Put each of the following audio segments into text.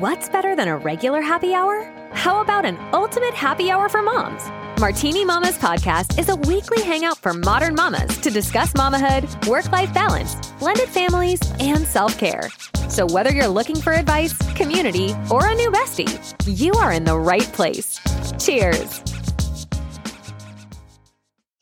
What's better than a regular happy hour? How about an ultimate happy hour for moms? Martini Mamas podcast is a weekly hangout for modern mamas to discuss mamahood, work life balance, blended families, and self care. So, whether you're looking for advice, community, or a new bestie, you are in the right place. Cheers.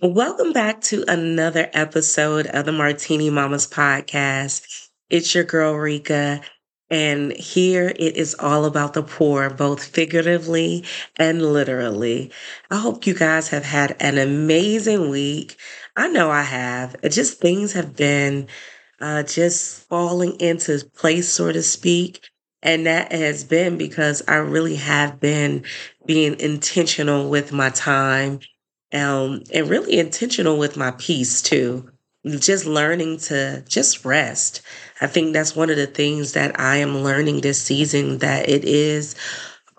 Welcome back to another episode of the Martini Mamas podcast. It's your girl, Rika. And here it is all about the pour, both figuratively and literally. I hope you guys have had an amazing week. I know I have. Just things have been uh, just falling into place, so to speak. And that has been because I really have been being intentional with my time um, and really intentional with my peace too just learning to just rest. I think that's one of the things that I am learning this season that it is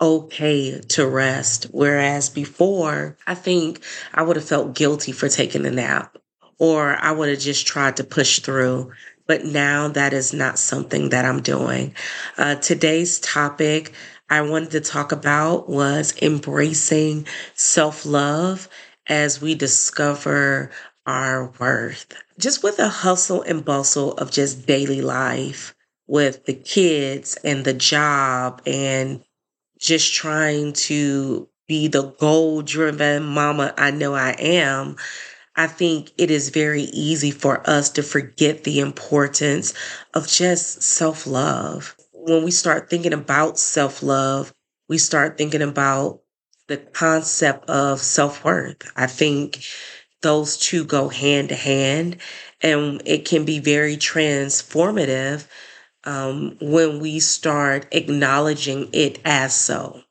okay to rest. Whereas before, I think I would have felt guilty for taking a nap or I would have just tried to push through. But now that is not something that I'm doing. Uh, today's topic I wanted to talk about was embracing self love as we discover our worth. Just with the hustle and bustle of just daily life with the kids and the job and just trying to be the goal driven mama I know I am, I think it is very easy for us to forget the importance of just self love. When we start thinking about self love, we start thinking about the concept of self worth. I think those two go hand to hand and it can be very transformative um, when we start acknowledging it as so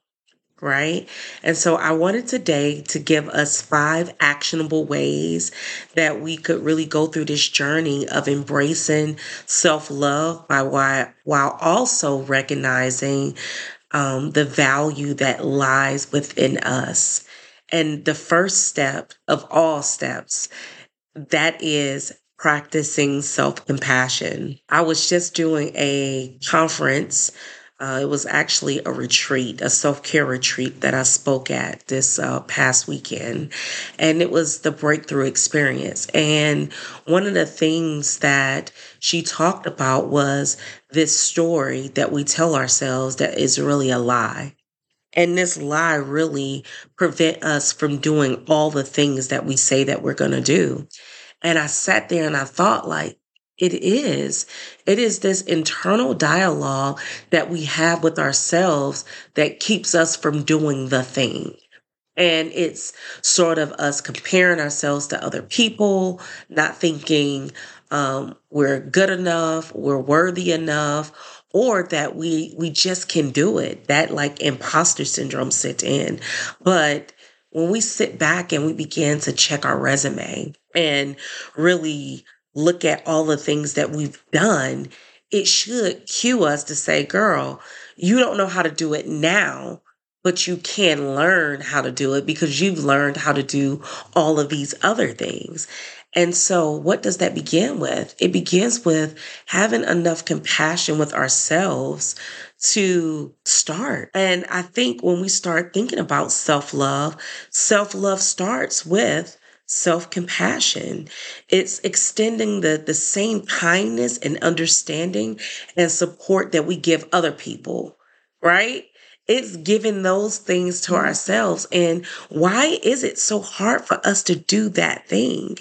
right? And so I wanted today to give us five actionable ways that we could really go through this journey of embracing self-love by why, while also recognizing um, the value that lies within us. And the first step of all steps, that is practicing self compassion. I was just doing a conference. Uh, it was actually a retreat, a self care retreat that I spoke at this uh, past weekend. And it was the breakthrough experience. And one of the things that she talked about was this story that we tell ourselves that is really a lie. And this lie really prevent us from doing all the things that we say that we're going to do. And I sat there and I thought like, it is. It is this internal dialogue that we have with ourselves that keeps us from doing the thing. And it's sort of us comparing ourselves to other people, not thinking um, we're good enough, we're worthy enough, or that we we just can do it that like imposter syndrome sits in. But when we sit back and we begin to check our resume and really look at all the things that we've done it should cue us to say girl you don't know how to do it now but you can learn how to do it because you've learned how to do all of these other things and so, what does that begin with? It begins with having enough compassion with ourselves to start. And I think when we start thinking about self love, self love starts with self compassion. It's extending the, the same kindness and understanding and support that we give other people, right? It's giving those things to mm-hmm. ourselves. And why is it so hard for us to do that thing?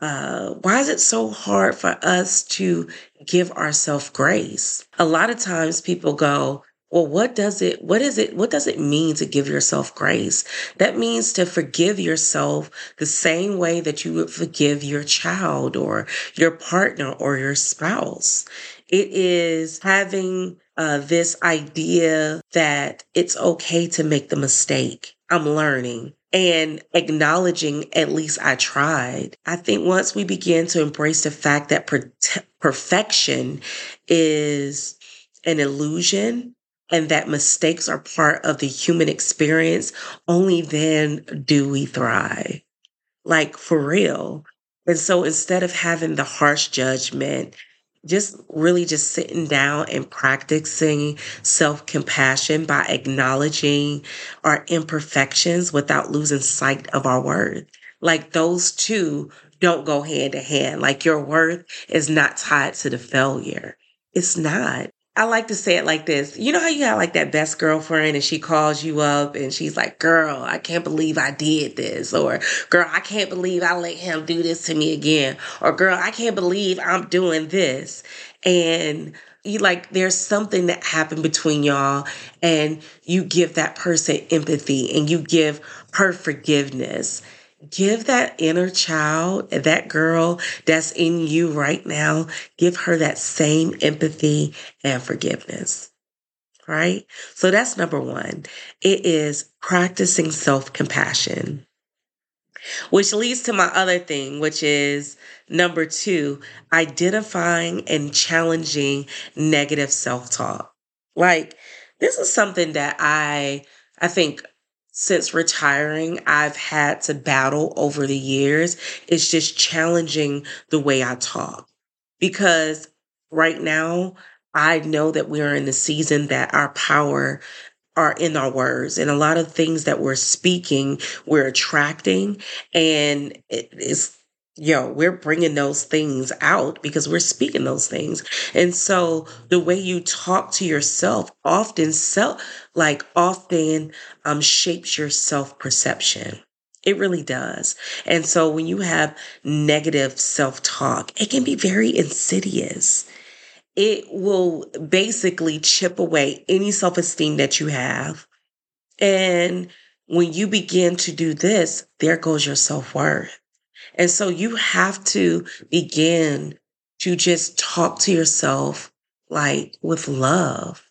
Uh, why is it so hard for us to give ourselves grace? A lot of times people go, well, what does it, what is it, what does it mean to give yourself grace? That means to forgive yourself the same way that you would forgive your child or your partner or your spouse. It is having uh, this idea that it's okay to make the mistake. I'm learning and acknowledging at least I tried. I think once we begin to embrace the fact that per- perfection is an illusion and that mistakes are part of the human experience, only then do we thrive. Like for real. And so instead of having the harsh judgment just really just sitting down and practicing self compassion by acknowledging our imperfections without losing sight of our worth. Like those two don't go hand in hand. Like your worth is not tied to the failure. It's not. I like to say it like this. You know how you have like that best girlfriend and she calls you up and she's like, girl, I can't believe I did this. Or, girl, I can't believe I let him do this to me again. Or, girl, I can't believe I'm doing this. And you like, there's something that happened between y'all and you give that person empathy and you give her forgiveness give that inner child, that girl that's in you right now, give her that same empathy and forgiveness. Right? So that's number one. It is practicing self compassion, which leads to my other thing, which is number two, identifying and challenging negative self talk. Like, this is something that I, I think since retiring, I've had to battle over the years. It's just challenging the way I talk because right now I know that we are in the season that our power are in our words and a lot of things that we're speaking, we're attracting and it is yo, we're bringing those things out because we're speaking those things. And so the way you talk to yourself often self like often um shapes your self-perception. It really does. And so when you have negative self-talk, it can be very insidious. It will basically chip away any self-esteem that you have. And when you begin to do this, there goes your self-worth. And so you have to begin to just talk to yourself like with love.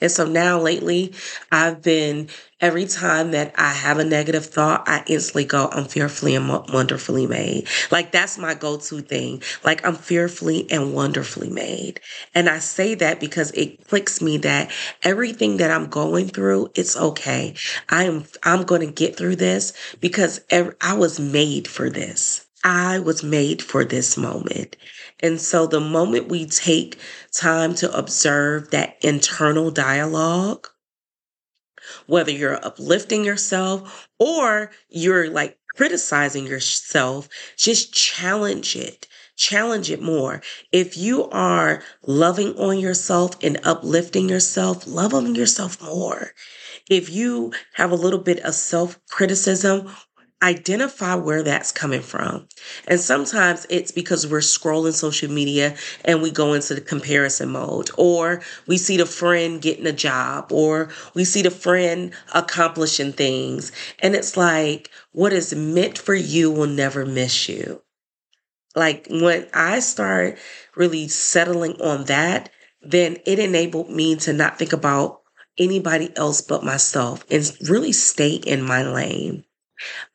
And so now lately, I've been, every time that I have a negative thought, I instantly go, I'm fearfully and wonderfully made. Like that's my go to thing. Like I'm fearfully and wonderfully made. And I say that because it clicks me that everything that I'm going through, it's okay. I am, I'm going to get through this because I was made for this. I was made for this moment. And so the moment we take time to observe that internal dialogue, whether you're uplifting yourself or you're like criticizing yourself, just challenge it. Challenge it more. If you are loving on yourself and uplifting yourself, love on yourself more. If you have a little bit of self criticism, identify where that's coming from. And sometimes it's because we're scrolling social media and we go into the comparison mode, or we see the friend getting a job, or we see the friend accomplishing things. And it's like, what is meant for you will never miss you. Like when I start really settling on that, then it enabled me to not think about anybody else but myself and really stay in my lane.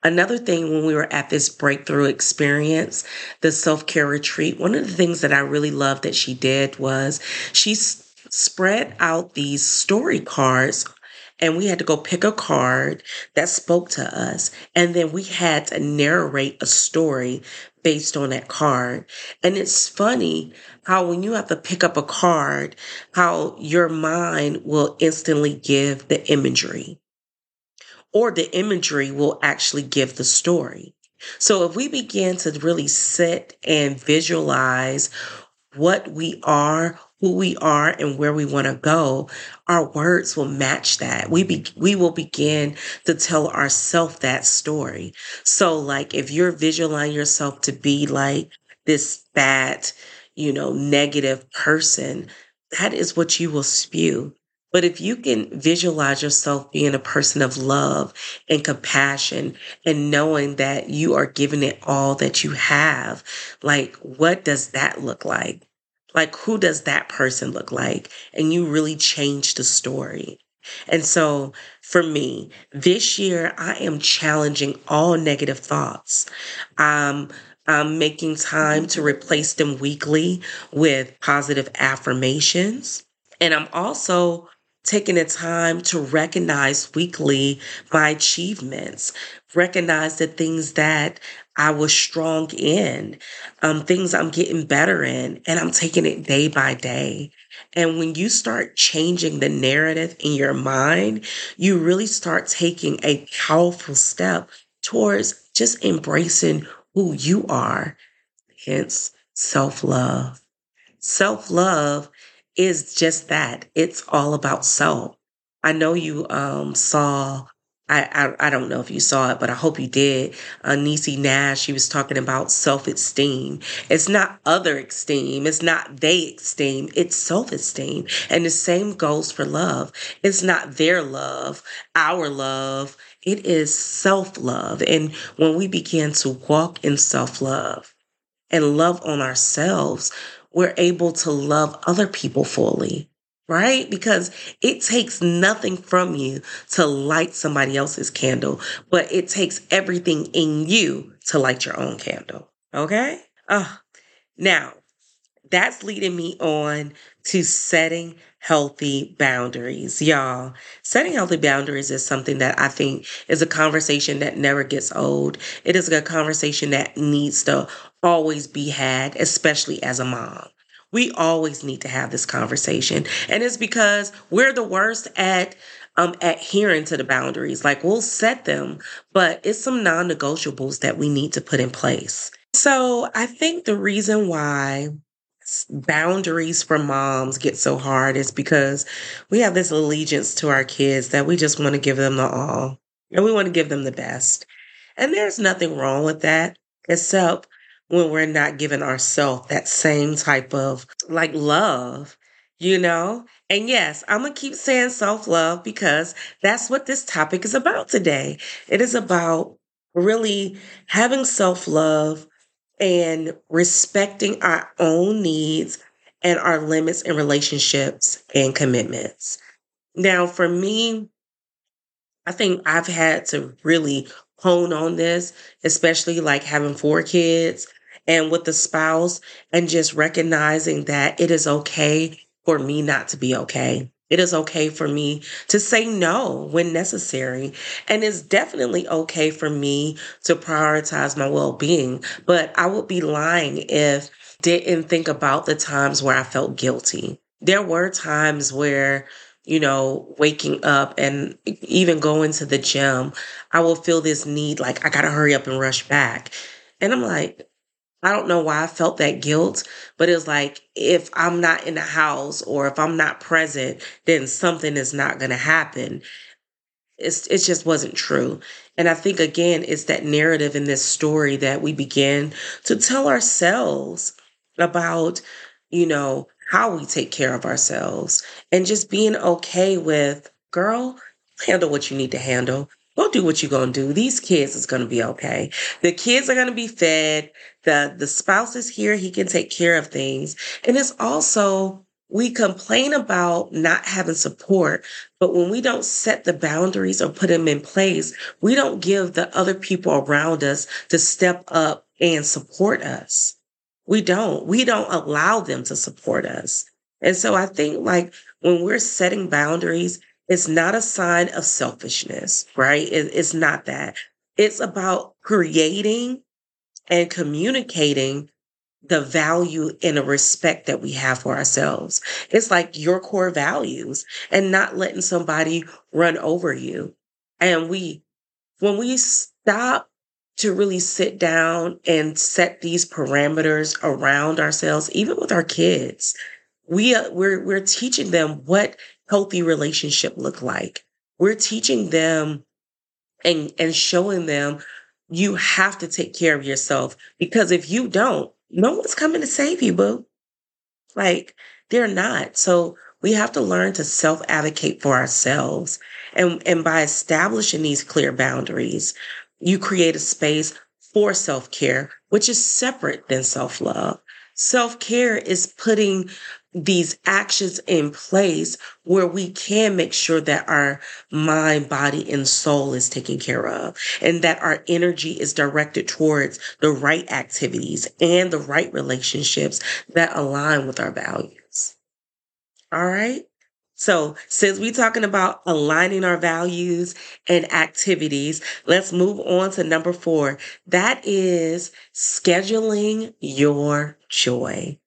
Another thing when we were at this breakthrough experience, the self care retreat, one of the things that I really loved that she did was she s- spread out these story cards and we had to go pick a card that spoke to us. And then we had to narrate a story based on that card. And it's funny how when you have to pick up a card, how your mind will instantly give the imagery or the imagery will actually give the story. So if we begin to really sit and visualize what we are, who we are, and where we want to go, our words will match that. We be, we will begin to tell ourselves that story. So like if you're visualizing yourself to be like this bad, you know, negative person, that is what you will spew. But if you can visualize yourself being a person of love and compassion and knowing that you are giving it all that you have, like what does that look like? Like who does that person look like? And you really change the story. And so for me, this year, I am challenging all negative thoughts. Um, I'm making time to replace them weekly with positive affirmations. And I'm also taking the time to recognize weekly my achievements, recognize the things that I was strong in, um, things I'm getting better in, and I'm taking it day by day. And when you start changing the narrative in your mind, you really start taking a powerful step towards just embracing who you are. Hence, self love. Self love is just that. It's all about self. I know you um, saw I, I, I don't know if you saw it, but I hope you did. Uh, Niecy Nash, she was talking about self esteem. It's not other esteem. It's not they esteem. It's self esteem. And the same goes for love. It's not their love, our love. It is self love. And when we begin to walk in self love and love on ourselves, we're able to love other people fully right? Because it takes nothing from you to light somebody else's candle, but it takes everything in you to light your own candle. Okay? Oh, now that's leading me on to setting healthy boundaries. Y'all, setting healthy boundaries is something that I think is a conversation that never gets old. It is a conversation that needs to always be had, especially as a mom. We always need to have this conversation. And it's because we're the worst at um, adhering to the boundaries. Like we'll set them, but it's some non negotiables that we need to put in place. So I think the reason why boundaries for moms get so hard is because we have this allegiance to our kids that we just want to give them the all and we want to give them the best. And there's nothing wrong with that, except when we're not giving ourselves that same type of like love, you know? And yes, I'm going to keep saying self love because that's what this topic is about today. It is about really having self love and respecting our own needs and our limits in relationships and commitments. Now, for me, I think I've had to really hone on this, especially like having four kids and with the spouse and just recognizing that it is okay for me not to be okay. It is okay for me to say no when necessary. And it's definitely okay for me to prioritize my well being. But I would be lying if didn't think about the times where I felt guilty. There were times where, you know, waking up and even going to the gym, I will feel this need like I got to hurry up and rush back. And I'm like, I don't know why I felt that guilt, but it was like if I'm not in the house or if I'm not present, then something is not going to happen. It's, it just wasn't true. And I think, again, it's that narrative in this story that we begin to tell ourselves about, you know, how we take care of ourselves and just being okay with, girl, handle what you need to handle. Go do what you're gonna do. These kids is gonna be okay. The kids are gonna be fed. The the spouse is here. He can take care of things. And it's also we complain about not having support, but when we don't set the boundaries or put them in place, we don't give the other people around us to step up and support us. We don't. We don't allow them to support us. And so I think like when we're setting boundaries, it's not a sign of selfishness, right? It, it's not that. It's about creating and communicating the value and the respect that we have for ourselves. It's like your core values and not letting somebody run over you. And we, when we stop to really sit down and set these parameters around ourselves, even with our kids, we, uh, we're, we're teaching them what healthy relationship look like? We're teaching them and, and showing them you have to take care of yourself because if you don't, no one's coming to save you, boo. Like they're not. So we have to learn to self advocate for ourselves. And, and by establishing these clear boundaries, you create a space for self care, which is separate than self love. Self care is putting these actions in place where we can make sure that our mind, body, and soul is taken care of and that our energy is directed towards the right activities and the right relationships that align with our values. All right. So, since we're talking about aligning our values and activities, let's move on to number four. That is scheduling your joy,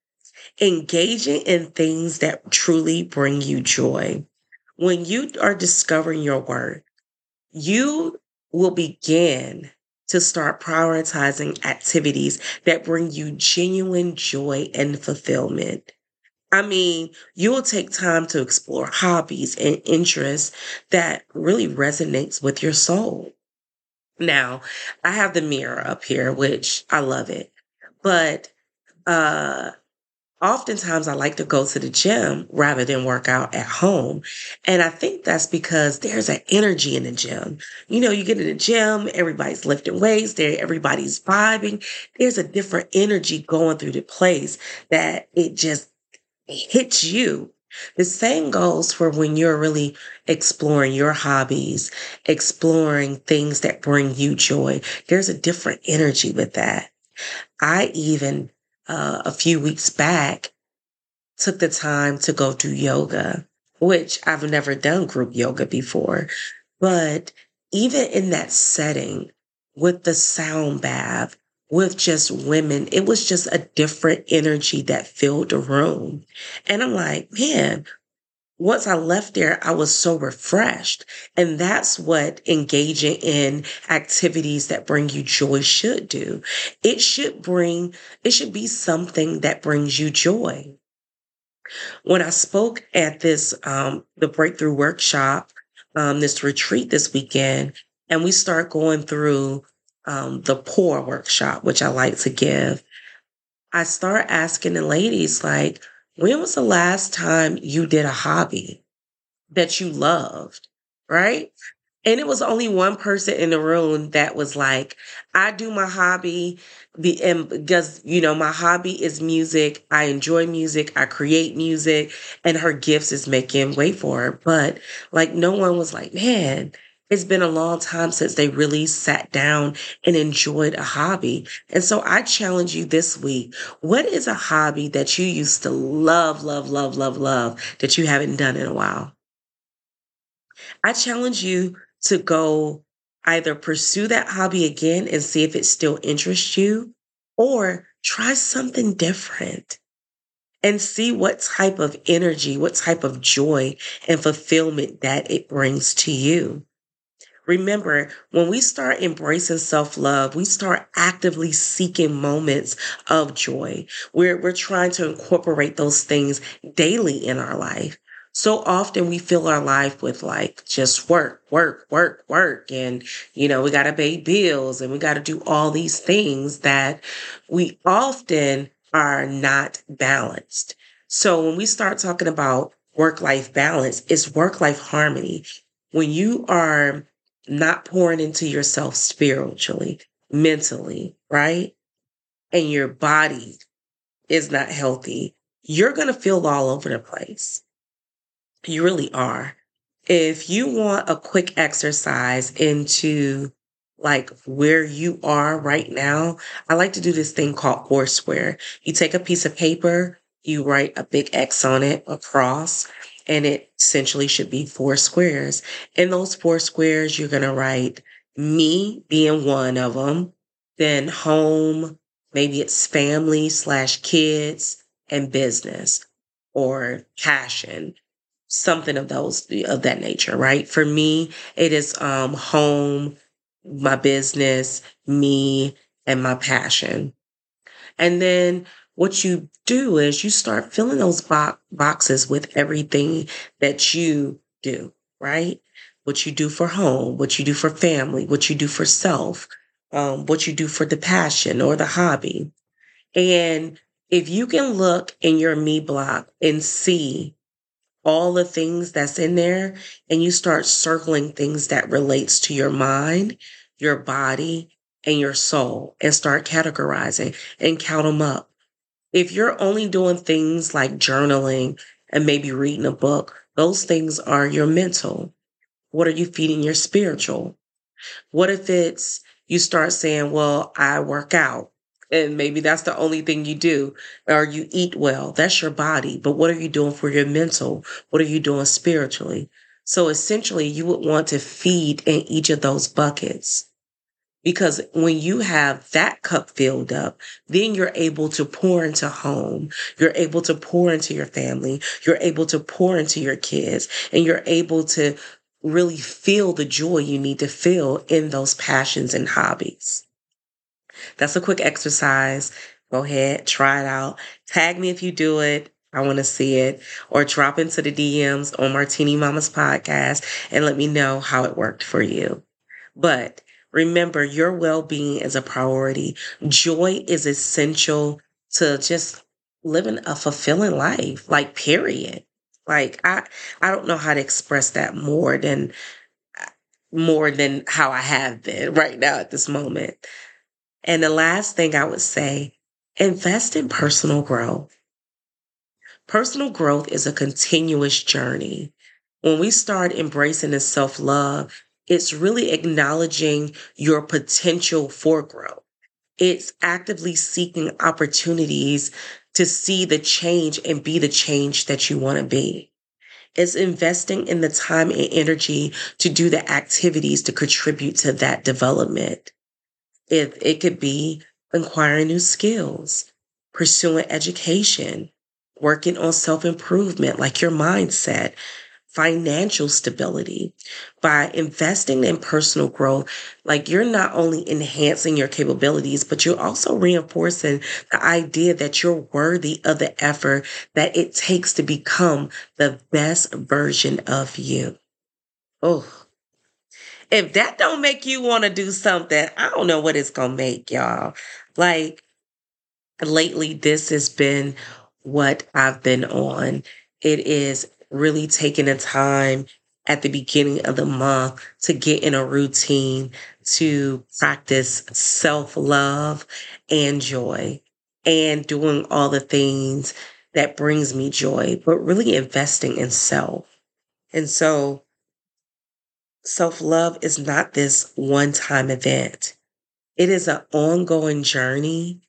engaging in things that truly bring you joy. When you are discovering your worth, you will begin to start prioritizing activities that bring you genuine joy and fulfillment. I mean, you will take time to explore hobbies and interests that really resonates with your soul. Now, I have the mirror up here, which I love it. But uh oftentimes I like to go to the gym rather than work out at home. And I think that's because there's an energy in the gym. You know, you get in the gym, everybody's lifting weights there, everybody's vibing. There's a different energy going through the place that it just hits you. The same goes for when you're really exploring your hobbies, exploring things that bring you joy. There's a different energy with that. I even uh, a few weeks back took the time to go do yoga, which I've never done group yoga before. But even in that setting with the sound bath, with just women, it was just a different energy that filled the room. And I'm like, man, once I left there, I was so refreshed. And that's what engaging in activities that bring you joy should do. It should bring, it should be something that brings you joy. When I spoke at this, um, the breakthrough workshop, um, this retreat this weekend, and we start going through, um, the pour workshop, which I like to give, I start asking the ladies, like, when was the last time you did a hobby that you loved? Right. And it was only one person in the room that was like, I do my hobby because, you know, my hobby is music. I enjoy music. I create music and her gifts is making way for her. But like, no one was like, man, it's been a long time since they really sat down and enjoyed a hobby. And so I challenge you this week. What is a hobby that you used to love, love, love, love, love that you haven't done in a while? I challenge you to go either pursue that hobby again and see if it still interests you or try something different and see what type of energy, what type of joy and fulfillment that it brings to you. Remember, when we start embracing self love, we start actively seeking moments of joy. We're, we're trying to incorporate those things daily in our life. So often we fill our life with like just work, work, work, work. And, you know, we got to pay bills and we got to do all these things that we often are not balanced. So when we start talking about work life balance, it's work life harmony. When you are not pouring into yourself spiritually, mentally, right? And your body is not healthy, you're going to feel all over the place. You really are. If you want a quick exercise into like where you are right now, I like to do this thing called Foursquare. You take a piece of paper, you write a big X on it across, and it essentially should be four squares. In those four squares, you're going to write me being one of them, then home, maybe it's family slash kids and business or passion, something of those, of that nature, right? For me, it is, um, home, my business, me, and my passion. And then what you do is you start filling those bo- boxes with everything that you do, right? What you do for home, what you do for family, what you do for self, um, what you do for the passion or the hobby. And if you can look in your me block and see all the things that's in there and you start circling things that relates to your mind, your body, and your soul and start categorizing and count them up if you're only doing things like journaling and maybe reading a book, those things are your mental. What are you feeding your spiritual? What if it's you start saying, well, I work out and maybe that's the only thing you do or you eat well. That's your body. But what are you doing for your mental? What are you doing spiritually? So essentially you would want to feed in each of those buckets because when you have that cup filled up, then you're able to pour into home. You're able to pour into your family. You're able to pour into your kids and you're able to really feel the joy you need to feel in those passions and hobbies. That's a quick exercise. Go ahead, try it out. Tag me if you do it. I want to see it or drop into the DMs on Martini Mamas podcast and let me know how it worked for you. But remember your well-being is a priority. Joy is essential to just living a fulfilling life, like period. Like I I don't know how to express that more than more than how I have been right now at this moment. And the last thing I would say, invest in personal growth. Personal growth is a continuous journey. When we start embracing the self love, it's really acknowledging your potential for growth. It's actively seeking opportunities to see the change and be the change that you want to be. It's investing in the time and energy to do the activities to contribute to that development. If it could be acquiring new skills, pursuing education, working on self improvement, like your mindset, financial stability. By investing in personal growth, like you're not only enhancing your capabilities, but you're also reinforcing the idea that you're worthy of the effort that it takes to become the best version of you. Oh, if that don't make you want to do something, I don't know what it's going to make, y'all. Like lately, this has been what I've been on. It is really taking the time at the beginning of the month to get in a routine to practice self love and joy and doing all the things that brings me joy, but really investing in self. And so self love is not this one time event. It is an ongoing journey.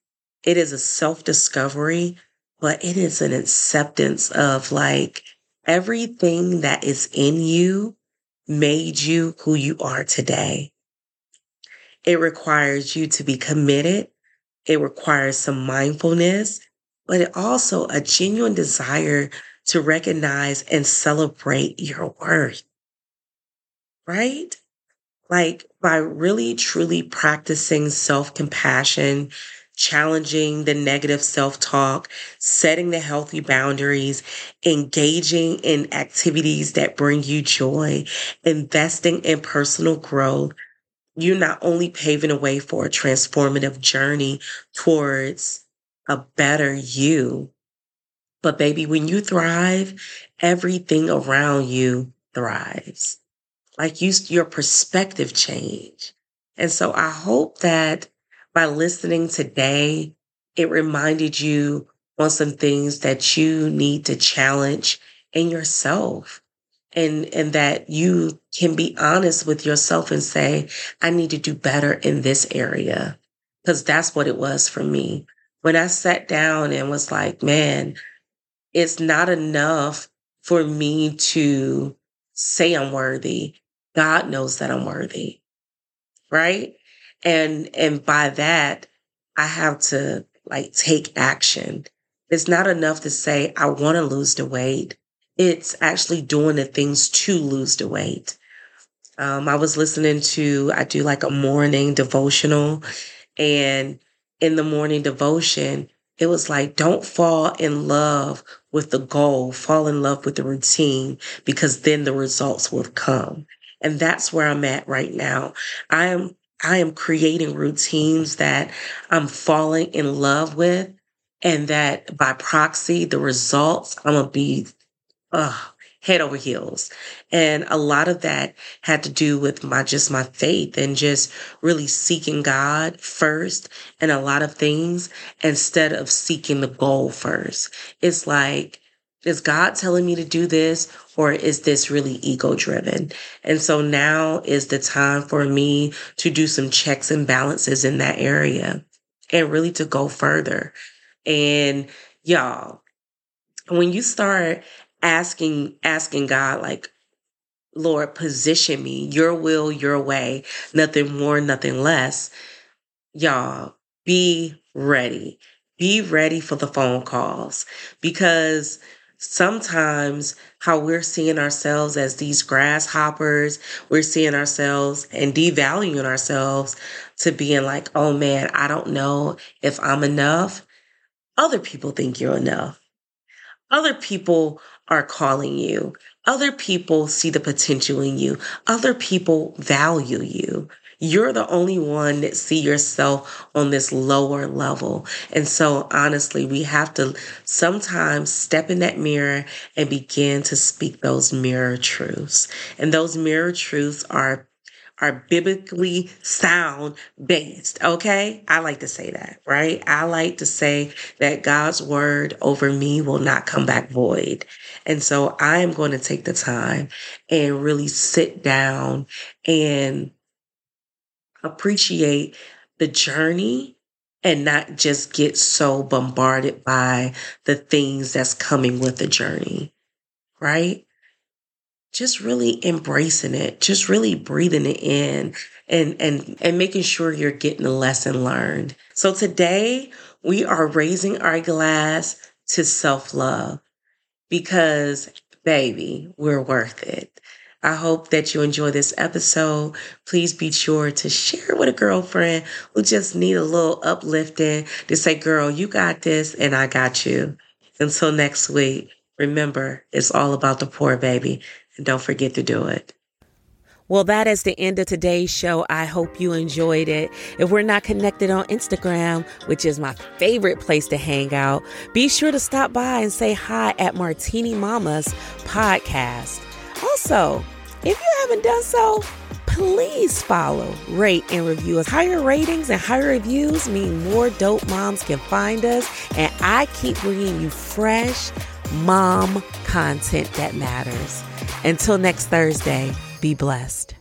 It is a self discovery, but it is an acceptance of like everything that is in you made you who you are today. It requires you to be committed. It requires some mindfulness, but it also a genuine desire to recognize and celebrate your worth right? Like by really truly practicing self compassion, challenging the negative self talk, setting the healthy boundaries, engaging in activities that bring you joy, investing in personal growth, you're not only paving a way for a transformative journey towards a better you, but baby, when you thrive, everything around you thrives like you, your perspective change. And so I hope that by listening today, it reminded you on some things that you need to challenge in yourself and, and that you can be honest with yourself and say, I need to do better in this area. Cause that's what it was for me. When I sat down and was like, man, it's not enough for me to say I'm worthy. God knows that I'm worthy. Right. And, and by that, I have to like take action. It's not enough to say, I want to lose the weight. It's actually doing the things to lose the weight. Um, I was listening to, I do like a morning devotional and in the morning devotion, it was like, don't fall in love with the goal, fall in love with the routine because then the results will come. And that's where I'm at right now. I am, I am creating routines that I'm falling in love with and that by proxy, the results, I'm to be, uh, head over heels. And a lot of that had to do with my, just my faith and just really seeking God first and a lot of things instead of seeking the goal first. It's like, is God telling me to do this or is this really ego driven? And so now is the time for me to do some checks and balances in that area. and really to go further. And y'all, when you start asking, asking God, like, Lord, position me, your will, your way, nothing more, nothing less. Y'all, be ready. Be ready for the phone calls because sometimes how we're seeing ourselves as these grasshoppers, we're seeing ourselves and devaluing ourselves to being like, oh man, I don't know if I'm enough. Other people think you're enough. Other people are calling you. Other people see the potential in you. Other people value you. You're the only one that see yourself on this lower level. And so honestly, we have to sometimes step in that mirror and begin to speak those mirror truths. And those mirror truths are are biblically sound based. Okay. I like to say that, right? I like to say that God's word over me will not come back void. And so I am going to take the time and really sit down and appreciate the journey and not just get so bombarded by the things that's coming with the journey, right? Just really embracing it, just really breathing it in and and and making sure you're getting the lesson learned. So today we are raising our glass to self-love because baby, we're worth it. I hope that you enjoy this episode. Please be sure to share with a girlfriend who just need a little uplifting to say, girl, you got this and I got you. Until next week, remember, it's all about the pour baby. And don't forget to do it. Well, that is the end of today's show. I hope you enjoyed it. If we're not connected on Instagram, which is my favorite place to hang out, be sure to stop by and say hi at Martini Mamas podcast. Also, if you haven't done so, please follow, rate, and review us. Higher ratings and higher reviews mean more dope moms can find us, and I keep bringing you fresh mom content that matters. Until next Thursday, be blessed.